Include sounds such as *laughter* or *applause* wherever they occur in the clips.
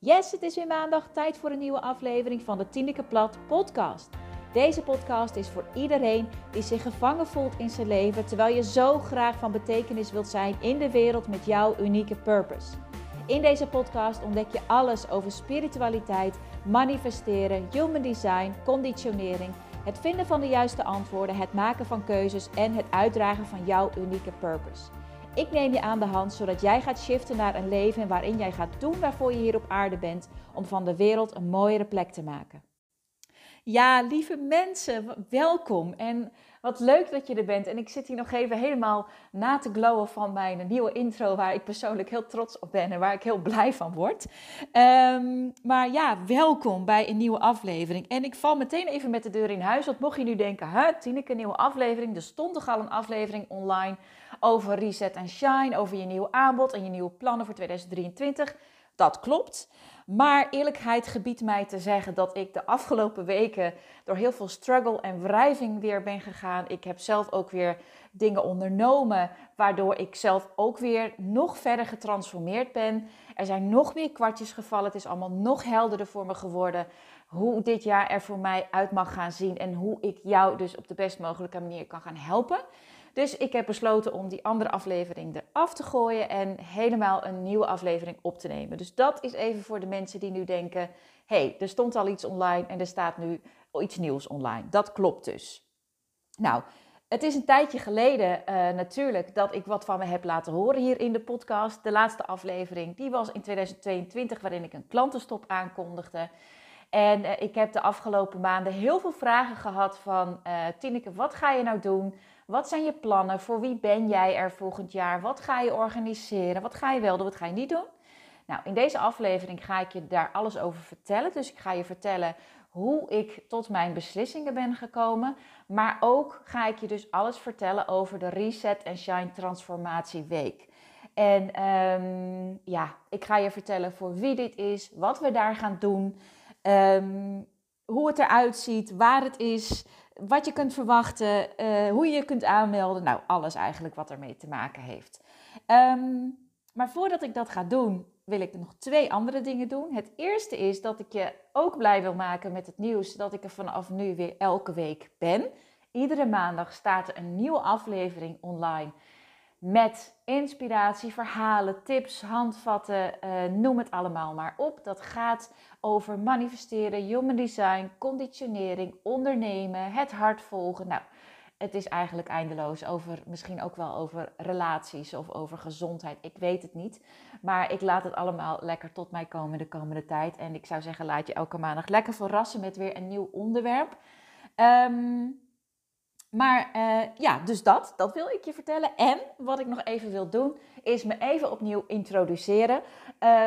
Yes, het is weer maandag, tijd voor een nieuwe aflevering van de Tineke Plat podcast. Deze podcast is voor iedereen die zich gevangen voelt in zijn leven, terwijl je zo graag van betekenis wilt zijn in de wereld met jouw unieke purpose. In deze podcast ontdek je alles over spiritualiteit, manifesteren, human design, conditionering, het vinden van de juiste antwoorden, het maken van keuzes en het uitdragen van jouw unieke purpose. Ik neem je aan de hand zodat jij gaat shiften naar een leven waarin jij gaat doen waarvoor je hier op aarde bent om van de wereld een mooiere plek te maken. Ja, lieve mensen, welkom en wat leuk dat je er bent. En ik zit hier nog even helemaal na te glowen van mijn nieuwe intro, waar ik persoonlijk heel trots op ben en waar ik heel blij van word. Ehm, maar ja, welkom bij een nieuwe aflevering. En ik val meteen even met de deur in huis, want mocht je nu denken, hè, Tineke, een nieuwe aflevering. Er stond toch al een aflevering online over Reset and Shine, over je nieuwe aanbod en je nieuwe plannen voor 2023. Dat klopt. Maar eerlijkheid gebiedt mij te zeggen dat ik de afgelopen weken door heel veel struggle en wrijving weer ben gegaan. Ik heb zelf ook weer dingen ondernomen, waardoor ik zelf ook weer nog verder getransformeerd ben. Er zijn nog meer kwartjes gevallen. Het is allemaal nog helderder voor me geworden hoe dit jaar er voor mij uit mag gaan zien en hoe ik jou dus op de best mogelijke manier kan gaan helpen. Dus ik heb besloten om die andere aflevering eraf te gooien en helemaal een nieuwe aflevering op te nemen. Dus dat is even voor de mensen die nu denken: hey, er stond al iets online en er staat nu iets nieuws online. Dat klopt dus. Nou, het is een tijdje geleden uh, natuurlijk dat ik wat van me heb laten horen hier in de podcast. De laatste aflevering, die was in 2022, waarin ik een klantenstop aankondigde. En uh, ik heb de afgelopen maanden heel veel vragen gehad van uh, Tineke, wat ga je nou doen? Wat zijn je plannen? Voor wie ben jij er volgend jaar? Wat ga je organiseren? Wat ga je wel doen? Wat ga je niet doen? Nou, in deze aflevering ga ik je daar alles over vertellen. Dus ik ga je vertellen hoe ik tot mijn beslissingen ben gekomen. Maar ook ga ik je dus alles vertellen over de Reset and Shine Transformatie Week. En um, ja, ik ga je vertellen voor wie dit is, wat we daar gaan doen, um, hoe het eruit ziet, waar het is, wat je kunt verwachten, uh, hoe je je kunt aanmelden. Nou, alles eigenlijk wat ermee te maken heeft. Um, maar voordat ik dat ga doen, wil ik nog twee andere dingen doen. Het eerste is dat ik je ook blij wil maken met het nieuws dat ik er vanaf nu weer elke week ben. Iedere maandag staat er een nieuwe aflevering online met inspiratie, verhalen, tips, handvatten, uh, noem het allemaal maar op. Dat gaat over manifesteren, human design, conditionering, ondernemen, het hart volgen. Nou, het is eigenlijk eindeloos over, misschien ook wel over relaties of over gezondheid. Ik weet het niet. Maar ik laat het allemaal lekker tot mij komen de komende tijd. En ik zou zeggen, laat je elke maandag lekker verrassen met weer een nieuw onderwerp. Um, maar uh, ja, dus dat, dat wil ik je vertellen. En wat ik nog even wil doen, is me even opnieuw introduceren.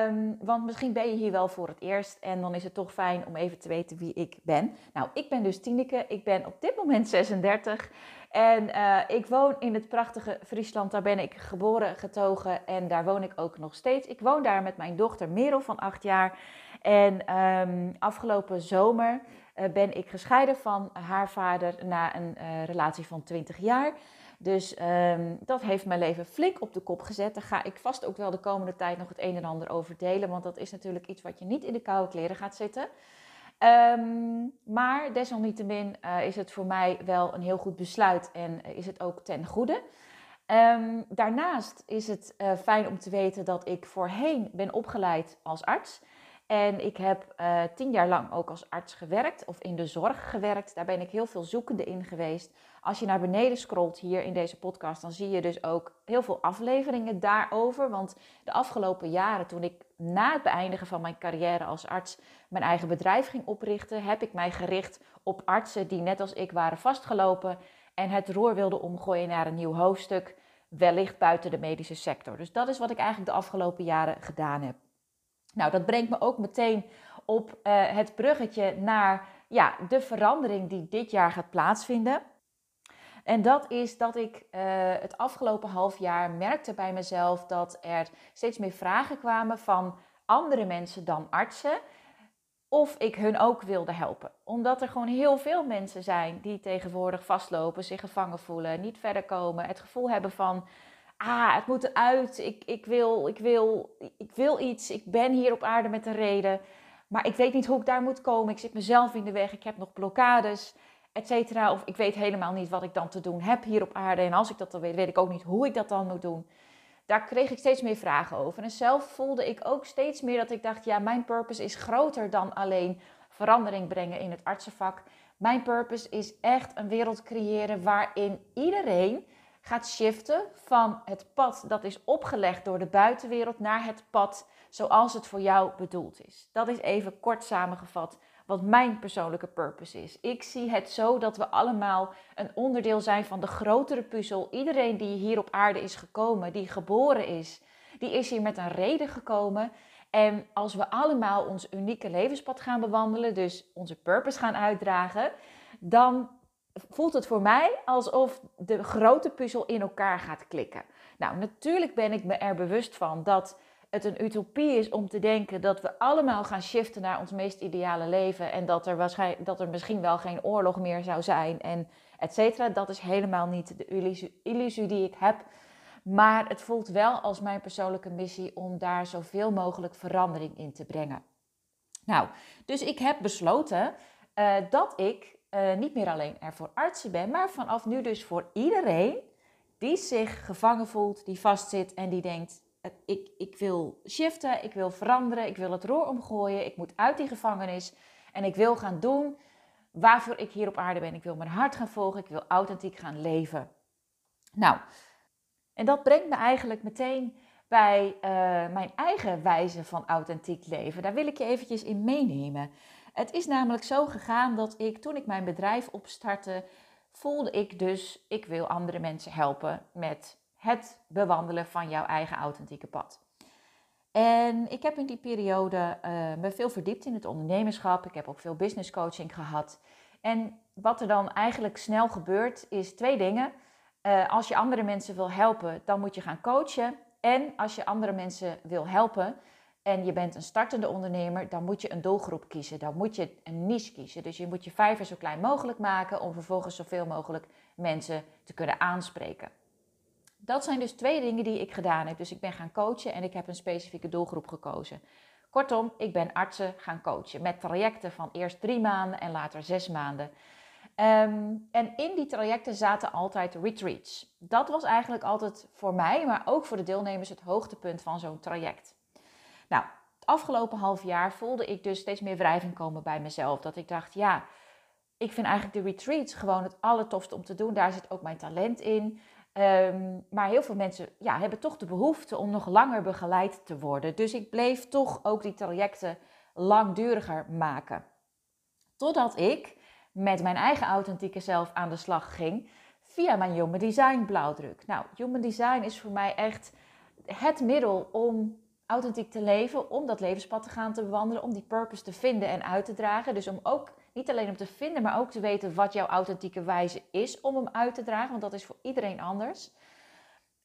Um, want misschien ben je hier wel voor het eerst en dan is het toch fijn om even te weten wie ik ben. Nou, ik ben dus Tineke, ik ben op dit moment 36 en uh, ik woon in het prachtige Friesland. Daar ben ik geboren, getogen en daar woon ik ook nog steeds. Ik woon daar met mijn dochter Merel van 8 jaar. En um, afgelopen zomer ben ik gescheiden van haar vader na een uh, relatie van 20 jaar. Dus um, dat heeft mijn leven flink op de kop gezet. Daar ga ik vast ook wel de komende tijd nog het een en ander over delen. Want dat is natuurlijk iets wat je niet in de koude kleren gaat zitten. Um, maar desalniettemin uh, is het voor mij wel een heel goed besluit en is het ook ten goede. Um, daarnaast is het fijn om te weten dat ik voorheen ben opgeleid als arts. En ik heb uh, tien jaar lang ook als arts gewerkt of in de zorg gewerkt. Daar ben ik heel veel zoekende in geweest. Als je naar beneden scrolt hier in deze podcast, dan zie je dus ook heel veel afleveringen daarover. Want de afgelopen jaren, toen ik na het beëindigen van mijn carrière als arts mijn eigen bedrijf ging oprichten, heb ik mij gericht op artsen die net als ik waren vastgelopen en het roer wilden omgooien naar een nieuw hoofdstuk, wellicht buiten de medische sector. Dus dat is wat ik eigenlijk de afgelopen jaren gedaan heb. Nou, dat brengt me ook meteen op uh, het bruggetje naar ja, de verandering die dit jaar gaat plaatsvinden. En dat is dat ik uh, het afgelopen half jaar merkte bij mezelf dat er steeds meer vragen kwamen van andere mensen dan artsen. Of ik hun ook wilde helpen. Omdat er gewoon heel veel mensen zijn die tegenwoordig vastlopen, zich gevangen voelen, niet verder komen, het gevoel hebben van ah, het moet eruit. Ik, ik, wil, ik, wil, ik wil iets. Ik ben hier op aarde met een reden. Maar ik weet niet hoe ik daar moet komen. Ik zit mezelf in de weg. Ik heb nog blokkades, et cetera. Of ik weet helemaal niet wat ik dan te doen heb hier op aarde. En als ik dat dan weet, weet ik ook niet hoe ik dat dan moet doen. Daar kreeg ik steeds meer vragen over. En zelf voelde ik ook steeds meer dat ik dacht: ja, mijn purpose is groter dan alleen verandering brengen in het artsenvak. Mijn purpose is echt een wereld creëren waarin iedereen gaat shiften van het pad dat is opgelegd door de buitenwereld naar het pad zoals het voor jou bedoeld is. Dat is even kort samengevat wat mijn persoonlijke purpose is. Ik zie het zo dat we allemaal een onderdeel zijn van de grotere puzzel. Iedereen die hier op aarde is gekomen, die geboren is, die is hier met een reden gekomen. En als we allemaal ons unieke levenspad gaan bewandelen, dus onze purpose gaan uitdragen, dan voelt het voor mij alsof de grote puzzel in elkaar gaat klikken. Nou, natuurlijk ben ik me er bewust van dat het een utopie is om te denken dat we allemaal gaan shiften naar ons meest ideale leven en dat er, waarschijnlijk, dat er misschien wel geen oorlog meer zou zijn en et cetera. Dat is helemaal niet de illusie, die ik heb. Maar het voelt wel als mijn persoonlijke missie om daar zoveel mogelijk verandering in te brengen. Nou, dus ik heb besloten uh, dat ik uh, niet meer alleen er voor artsen ben, maar vanaf nu dus voor iedereen die zich gevangen voelt, die vastzit en die denkt: ik, ik wil shiften, ik wil veranderen, ik wil het roer omgooien, ik moet uit die gevangenis en ik wil gaan doen waarvoor ik hier op aarde ben. Ik wil mijn hart gaan volgen, ik wil authentiek gaan leven. Nou, en dat brengt me eigenlijk meteen bij uh, mijn eigen wijze van authentiek leven. Daar wil ik je eventjes in meenemen. Het is namelijk zo gegaan dat ik toen ik mijn bedrijf opstartte, voelde ik dus, ik wil andere mensen helpen met het bewandelen van jouw eigen authentieke pad. En ik heb in die periode uh, me veel verdiept in het ondernemerschap. Ik heb ook veel business coaching gehad. En wat er dan eigenlijk snel gebeurt, is twee dingen. Uh, als je andere mensen wil helpen, dan moet je gaan coachen. En als je andere mensen wil helpen, en je bent een startende ondernemer, dan moet je een doelgroep kiezen. Dan moet je een niche kiezen. Dus je moet je vijver zo klein mogelijk maken om vervolgens zoveel mogelijk mensen te kunnen aanspreken. Dat zijn dus twee dingen die ik gedaan heb. Dus ik ben gaan coachen en ik heb een specifieke doelgroep gekozen. Kortom, ik ben artsen gaan coachen met trajecten van eerst drie maanden en later zes maanden. Um, en in die trajecten zaten altijd retreats. Dat was eigenlijk altijd voor mij, maar ook voor de deelnemers, het hoogtepunt van zo'n traject. Nou, het afgelopen half jaar voelde ik dus steeds meer wrijving komen bij mezelf. Dat ik dacht, ja, ik vind eigenlijk de retreats gewoon het allertofste om te doen. Daar zit ook mijn talent in. Um, maar heel veel mensen ja, hebben toch de behoefte om nog langer begeleid te worden. Dus ik bleef toch ook die trajecten langduriger maken. Totdat ik met mijn eigen authentieke zelf aan de slag ging via mijn Human Design blauwdruk. Nou, Human Design is voor mij echt het middel om authentiek te leven, om dat levenspad te gaan te bewandelen, om die purpose te vinden en uit te dragen. Dus om ook niet alleen om te vinden, maar ook te weten wat jouw authentieke wijze is om hem uit te dragen, want dat is voor iedereen anders.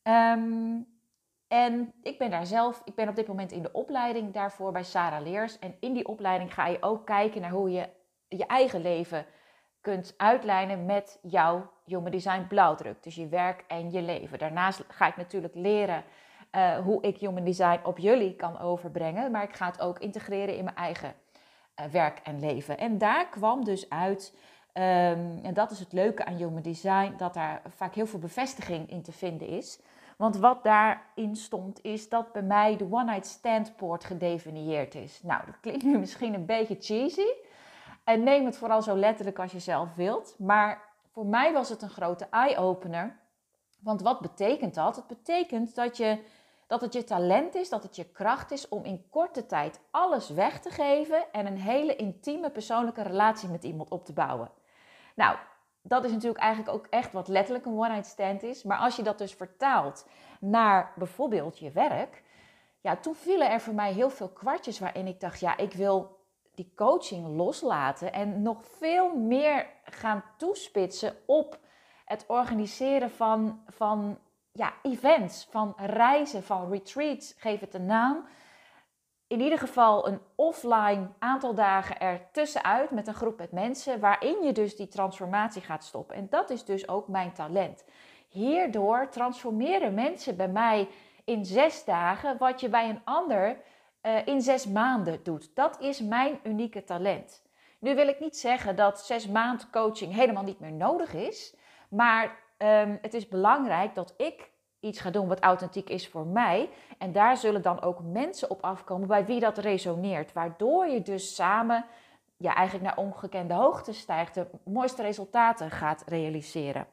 Um, en ik ben daar zelf, ik ben op dit moment in de opleiding daarvoor bij Sarah Leers. En in die opleiding ga je ook kijken naar hoe je je eigen leven kunt uitlijnen met jouw Human Design blauwdruk. Dus je werk en je leven. Daarnaast ga ik natuurlijk leren uh, hoe ik Human Design op jullie kan overbrengen. Maar ik ga het ook integreren in mijn eigen uh, werk en leven. En daar kwam dus uit, um, en dat is het leuke aan Human Design, dat daar vaak heel veel bevestiging in te vinden is. Want wat daarin stond, is dat bij mij de one-night stand poort gedefinieerd is. Nou, dat klinkt nu misschien een beetje cheesy. En neem het vooral zo letterlijk als je zelf wilt. Maar voor mij was het een grote eye-opener. Want wat betekent dat? Het betekent dat je dat het je talent is, dat het je kracht is om in korte tijd alles weg te geven en een hele intieme persoonlijke relatie met iemand op te bouwen. Nou, dat is natuurlijk eigenlijk ook echt wat letterlijk een one-night stand is. Maar als je dat dus vertaalt naar bijvoorbeeld je werk, ja, toen vielen er voor mij heel veel kwartjes waarin ik dacht, ja, ik wil die coaching loslaten en nog veel meer gaan toespitsen op het organiseren van, van ja, events, van reizen, van retreats, geef het een naam. In ieder geval een offline aantal dagen er tussenuit met een groep met mensen waarin je dus die transformatie gaat stoppen. En dat is dus ook mijn talent. hierdoor transformeren mensen bij mij in zes dagen wat je bij een ander uh, in zes maanden doet. Dat is mijn unieke talent. Nu wil ik niet zeggen dat zes maand coaching helemaal niet meer nodig is. Maar um, het is belangrijk dat ik iets ga doen wat authentiek is voor mij. En daar zullen dan ook mensen op afkomen bij wie dat resoneert. Waardoor je dus samen ja, eigenlijk naar ongekende hoogte stijgt, de mooiste resultaten gaat realiseren.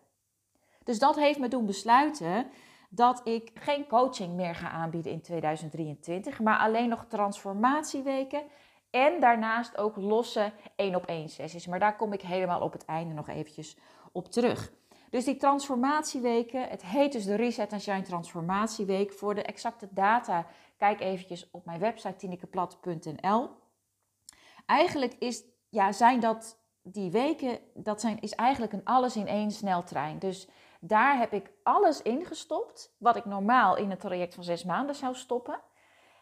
Dus dat heeft me doen besluiten dat ik geen coaching meer ga aanbieden in 2023, maar alleen nog transformatieweken en daarnaast ook losse één op één sessies. Maar daar kom ik helemaal op het einde nog eventjes op terug. Dus die transformatieweken, het heet dus de Reset and Shine Transformatieweek. Voor de exacte data kijk eventjes op mijn website tinikeplat.nl. Eigenlijk is, ja, zijn dat die weken, dat zijn, is eigenlijk een alles in één sneltrein. Dus daar heb ik alles ingestopt wat ik normaal in een traject van zes maanden zou stoppen.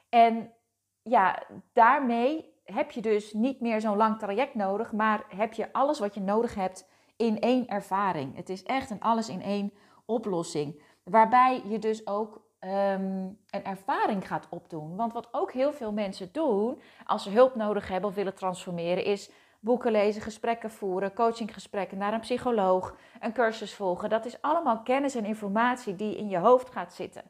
En ja, daarmee heb je dus niet meer zo'n lang traject nodig, maar heb je alles wat je nodig hebt in één ervaring. Het is echt een alles in één oplossing. Waarbij je dus ook ehm, een ervaring gaat opdoen. Want wat ook heel veel mensen doen als ze hulp nodig hebben of willen transformeren, is boeken lezen, gesprekken voeren, coachinggesprekken naar een psycholoog, een cursus volgen. Dat is allemaal kennis en informatie die in je hoofd gaat zitten.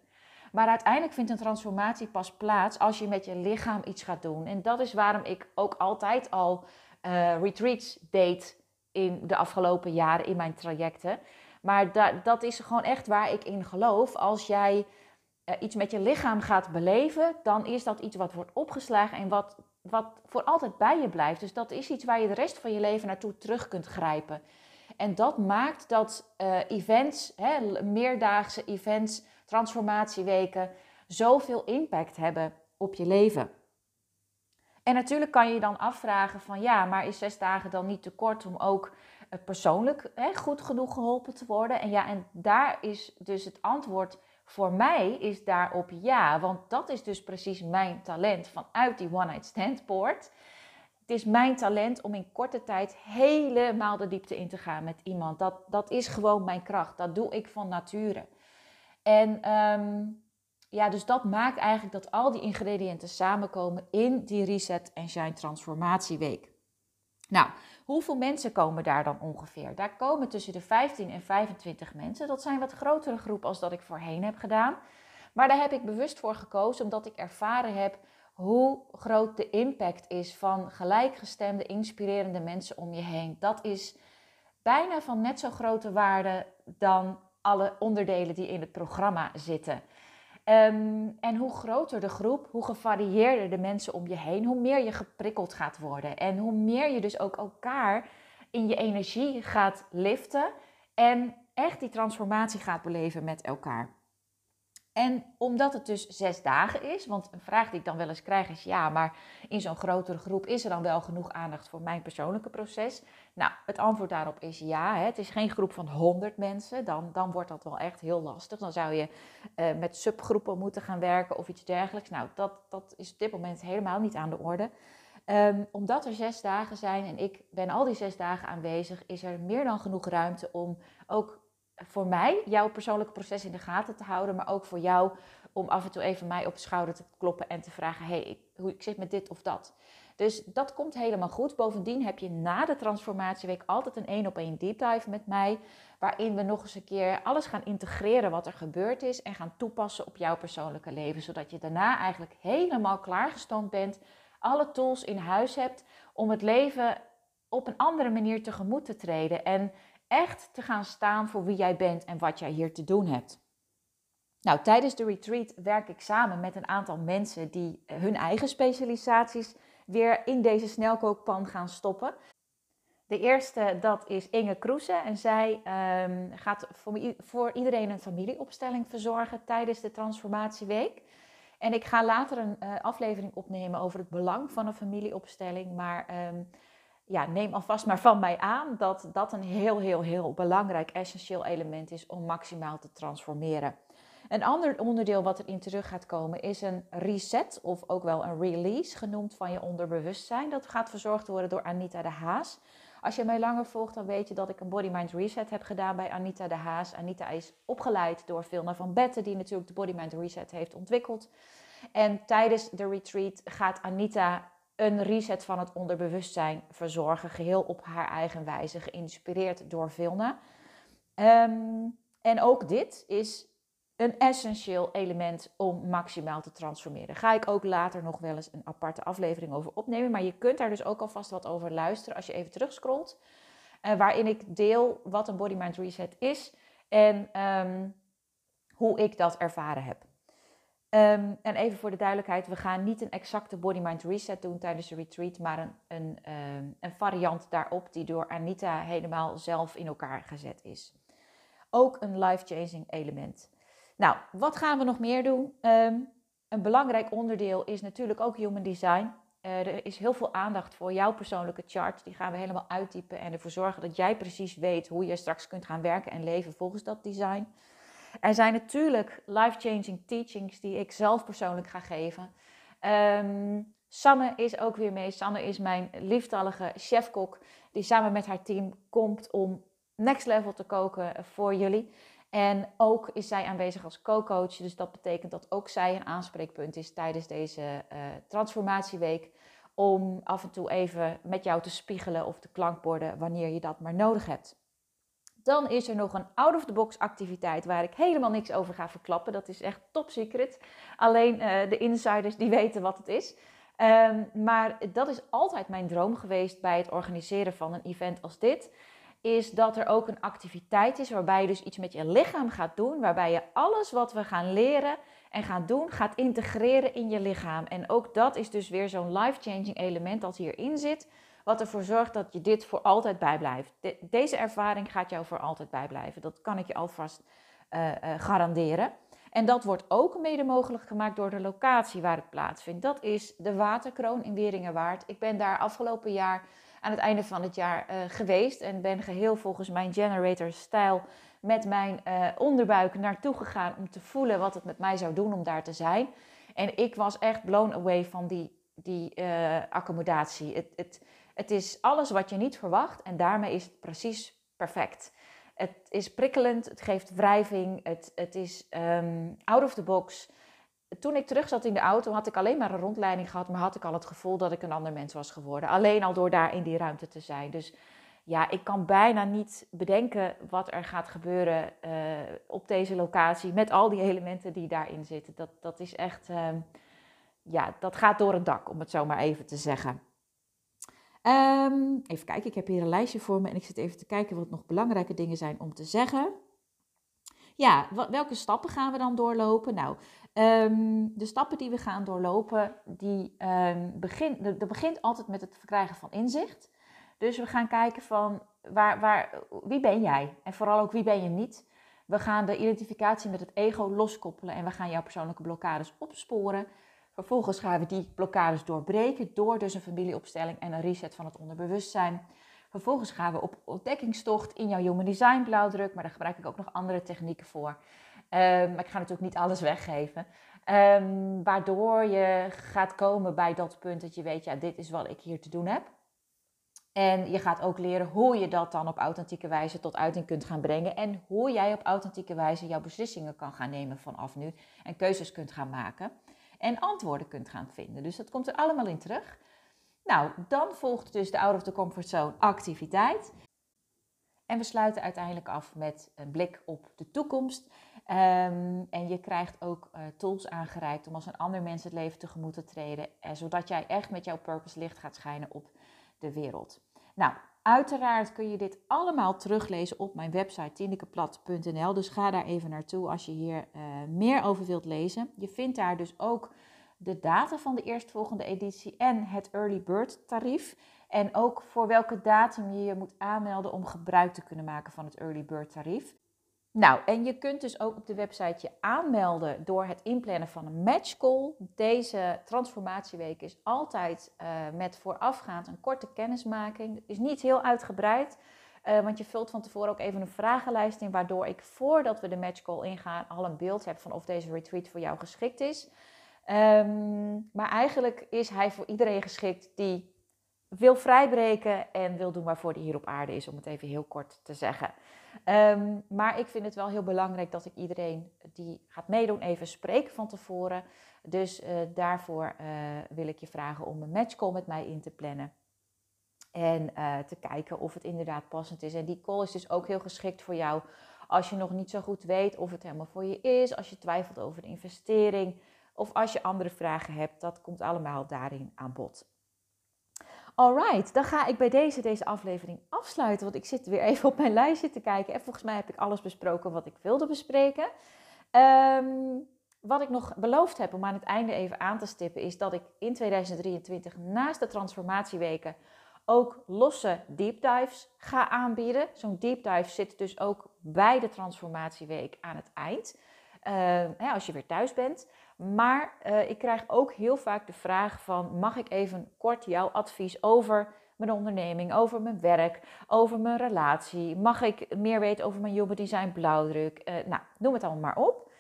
Maar uiteindelijk vindt een transformatie pas plaats als je met je lichaam iets gaat doen. En dat is waarom ik ook altijd al uh, retreats deed in de afgelopen jaren in mijn trajecten. Maar da dat is gewoon echt waar ik in geloof. Als jij uh, iets met je lichaam gaat beleven, dan is dat iets wat wordt opgeslagen en wat, wat voor altijd bij je blijft. Dus dat is iets waar je de rest van je leven naartoe terug kunt grijpen. En dat maakt dat uh, events, hè, meerdaagse events, transformatieweken, zoveel impact hebben op je leven. En natuurlijk kan je je dan afvragen van ja, maar is zes dagen dan niet te kort om ook eh, persoonlijk hè, goed genoeg geholpen te worden? En ja, en daar is dus het antwoord voor mij is daarop ja, want dat is dus precies mijn talent vanuit die one-night stand poort. Het is mijn talent om in korte tijd helemaal de diepte in te gaan met iemand. Dat, dat is gewoon mijn kracht. Dat doe ik van nature. En um, ja, dus dat maakt eigenlijk dat al die ingrediënten samenkomen in die Reset en Shine Transformatieweek. Nou, hoeveel mensen komen daar dan ongeveer? Daar komen tussen de 15 en 25 mensen. Dat zijn wat grotere groepen als dat ik voorheen heb gedaan. Maar daar heb ik bewust voor gekozen omdat ik ervaren heb hoe groot de impact is van gelijkgestemde, inspirerende mensen om je heen. Dat is bijna van net zo grote waarde dan alle onderdelen die in het programma zitten. Ehm, en hoe groter de groep, hoe gevarieerder de mensen om je heen, hoe meer je geprikkeld gaat worden. En hoe meer je dus ook elkaar in je energie gaat liften en echt die transformatie gaat beleven met elkaar. En omdat het dus zes dagen is, want een vraag die ik dan wel eens krijg is: ja, maar in zo'n grotere groep is er dan wel genoeg aandacht voor mijn persoonlijke proces? Nou, het antwoord daarop is ja. Het is geen groep van 100 mensen, dan, dan wordt dat wel echt heel lastig. Dan zou je uh, met subgroepen moeten gaan werken of iets dergelijks. Nou, dat, dat is op dit moment helemaal niet aan de orde. Um, omdat er zes dagen zijn en ik ben al die zes dagen aanwezig, is er meer dan genoeg ruimte om ook voor mij jouw persoonlijke proces in de gaten te houden, maar ook voor jou om af en toe even mij op de schouder te kloppen en te vragen: hey, hoe ik zit met dit of dat. Dus dat komt helemaal goed. Bovendien heb je na de transformatieweek altijd een één op één deep dive met mij, waarin we nog eens een keer alles gaan integreren wat er gebeurd is en gaan toepassen op jouw persoonlijke leven, zodat je daarna eigenlijk helemaal klaargestoomd bent, alle tools in huis hebt om het leven op een andere manier tegemoet te treden en echt te gaan staan voor wie jij bent en wat jij hier te doen hebt. Nou, tijdens de retreat werk ik samen met een aantal mensen die hun eigen specialisaties weer in deze snelkookpan gaan stoppen. De eerste, dat is Inge Kroese. En zij um, gaat voor, voor, iedereen een familieopstelling verzorgen tijdens de transformatieweek. En ik ga later een uh, aflevering opnemen over het belang van een familieopstelling. Maar um, ja, neem alvast maar van mij aan dat dat een heel, heel, heel belangrijk, essentieel element is om maximaal te transformeren. Een ander onderdeel wat erin terug gaat komen is een reset of ook wel een release genoemd van je onderbewustzijn. Dat gaat verzorgd worden door Anita de Haas. Als je mij langer volgt, dan weet je dat ik een Body Mind Reset heb gedaan bij Anita de Haas. Anita is opgeleid door Vilna van Betten, die natuurlijk de Body Mind Reset heeft ontwikkeld. En tijdens de retreat gaat Anita een reset van het onderbewustzijn verzorgen, geheel op haar eigen wijze, geïnspireerd door Vilna. Ehm, en ook dit is een essentieel element om maximaal te transformeren. Ga ik ook later nog wel eens een aparte aflevering over opnemen. Maar je kunt daar dus ook alvast wat over luisteren als je even terugscrollt. Uh, waarin ik deel wat een body mind reset is en ehm, hoe ik dat ervaren heb. Ehm, en even voor de duidelijkheid, we gaan niet een exacte body mind reset doen tijdens de retreat, maar een, een, um, een variant daarop die door Anita helemaal zelf in elkaar gezet is. Ook een life-changing element. Nou, wat gaan we nog meer doen? Ehm, een belangrijk onderdeel is natuurlijk ook human design. Uh, er is heel veel aandacht voor jouw persoonlijke chart. Die gaan we helemaal uittypen en ervoor zorgen dat jij precies weet hoe je straks kunt gaan werken en leven volgens dat design. Er zijn natuurlijk life-changing teachings die ik zelf persoonlijk ga geven. Um, Sanne is ook weer mee. Sanne is mijn lieftallige chefkok die samen met haar team komt om next level te koken voor jullie. En ook is zij aanwezig als co-coach. Dus dat betekent dat ook zij een aanspreekpunt is tijdens deze uh, transformatieweek. Om af en toe even met jou te spiegelen of te klankborden wanneer je dat maar nodig hebt. Dan is er nog een out-of-the-box activiteit waar ik helemaal niks over ga verklappen. Dat is echt top secret. Alleen uh, de insiders die *laughs* weten wat het is. Um, maar dat is altijd mijn droom geweest bij het organiseren van een event als dit is dat er ook een activiteit is waarbij je dus iets met je lichaam gaat doen, waarbij je alles wat we gaan leren en gaan doen gaat integreren in je lichaam. En ook dat is dus weer zo'n life-changing element dat hierin zit, wat ervoor zorgt dat je dit voor altijd bijblijft. De, deze ervaring gaat jou voor altijd bijblijven. Dat kan ik je alvast uh, uh, garanderen. En dat wordt ook mede mogelijk gemaakt door de locatie waar het plaatsvindt. Dat is de Waterkroon in Weringenwaard. Ik ben daar afgelopen jaar aan het einde van het jaar uh, geweest. En ben geheel volgens mijn generator stijl met mijn uh, onderbuik naartoe gegaan om te voelen wat het met mij zou doen om daar te zijn. En ik was echt blown away van die, die accommodatie. Het, het, het is alles wat je niet verwacht en daarmee is het precies perfect. Het is prikkelend, het geeft wrijving, het, het is um, out of the box toen ik terug zat in de auto, had ik alleen maar een rondleiding gehad, maar had ik al het gevoel dat ik een ander mens was geworden. Alleen al door daar in die ruimte te zijn. Dus ja, ik kan bijna niet bedenken wat er gaat gebeuren uh, op deze locatie met al die elementen die daarin zitten. Dat, dat is echt, uh, ja, dat gaat door het dak, om het zo maar even te zeggen. Um, even kijken, ik heb hier een lijstje voor me en ik zit even te kijken wat nog belangrijke dingen zijn om te zeggen. Ja, welke stappen gaan we dan doorlopen? Nou, um, de stappen die we gaan doorlopen, die um, dat begint altijd met het verkrijgen van inzicht. Dus we gaan kijken van waar, waar, wie ben jij? En vooral ook wie ben je niet? We gaan de identificatie met het ego loskoppelen en we gaan jouw persoonlijke blokkades opsporen. Vervolgens gaan we die blokkades doorbreken door dus een familieopstelling en een reset van het onderbewustzijn. Vervolgens gaan we op ontdekkingstocht in jouw Human Design blauwdruk, maar daar gebruik ik ook nog andere technieken voor. Um, maar ik ga natuurlijk niet alles weggeven. Um, waardoor je gaat komen bij dat punt dat je weet, ja, dit is wat ik hier te doen heb. En je gaat ook leren hoe je dat dan op authentieke wijze tot uiting kunt gaan brengen. En hoe jij op authentieke wijze jouw beslissingen kan gaan nemen vanaf nu. En keuzes kunt gaan maken. En antwoorden kunt gaan vinden. Dus dat komt er allemaal in terug. Nou, dan volgt dus de out of the comfort zone activiteit. En we sluiten uiteindelijk af met een blik op de toekomst. Um, en je krijgt ook uh, tools aangereikt om als een ander mens het leven tegemoet te treden. Uh, zodat jij echt met jouw purpose licht gaat schijnen op de wereld. Nou, uiteraard kun je dit allemaal teruglezen op mijn website tindekeplat.nl. Dus ga daar even naartoe als je hier uh, meer over wilt lezen. Je vindt daar dus ook de data van de eerstvolgende editie en het early bird tarief. En ook voor welke datum je je moet aanmelden om gebruik te kunnen maken van het early bird tarief. Nou, en je kunt dus ook op de website je aanmelden door het inplannen van een match call. Deze transformatieweek is altijd uh, met voorafgaand een korte kennismaking. Het is niet heel uitgebreid, uh, want je vult van tevoren ook even een vragenlijst in, waardoor ik voordat we de match call ingaan al een beeld heb van of deze retreat voor jou geschikt is. Um, maar eigenlijk is hij voor iedereen geschikt die wil vrijbreken en wil doen waarvoor hij hier op aarde is, om het even heel kort te zeggen. Ehm, maar ik vind het wel heel belangrijk dat ik iedereen die gaat meedoen even spreek van tevoren. Dus uh, daarvoor uh, wil ik je vragen om een matchcall met mij in te plannen. En uh, te kijken of het inderdaad passend is. En die call is dus ook heel geschikt voor jou als je nog niet zo goed weet of het helemaal voor je is. Als je twijfelt over de investering. Of als je andere vragen hebt. Dat komt allemaal daarin aan bod. Alright, dan ga ik bij deze, deze aflevering afsluiten. Want ik zit weer *laughs* even op mijn lijstje te kijken. En volgens mij heb ik alles besproken wat ik wilde bespreken. Um, wat ik nog beloofd heb om aan het einde even aan te stippen, is dat ik in 2023 naast de transformatieweken ook losse deep dives ga aanbieden. Zo'n deep dive zit dus ook bij de transformatieweek aan het eind, uh, hè, als je weer thuis bent. Maar uh, ik krijg ook heel vaak de vraag van, mag ik even kort jouw advies over mijn onderneming, over mijn werk, over mijn relatie? Mag ik meer weten over mijn Human Design blauwdruk? Uh, nou, noem het allemaal maar op.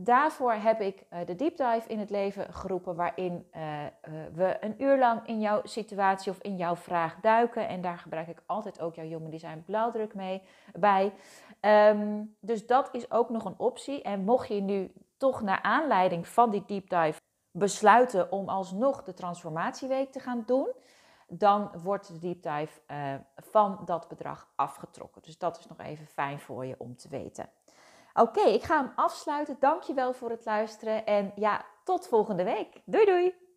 Daarvoor heb ik uh, de deep dive in het leven geroepen, waarin uh, uh, we een uur lang in jouw situatie of in jouw vraag duiken. En daar gebruik ik altijd ook jouw Human Design blauwdruk mee bij. Um, dus dat is ook nog een optie. En mocht je nu toch naar aanleiding van die deep dive besluiten om alsnog de transformatieweek te gaan doen, dan wordt de deep dive van dat bedrag afgetrokken. Dus dat is nog even fijn voor je om te weten. Oké, ik ga hem afsluiten. Dankjewel voor het luisteren en ja, tot volgende week. Doei doei!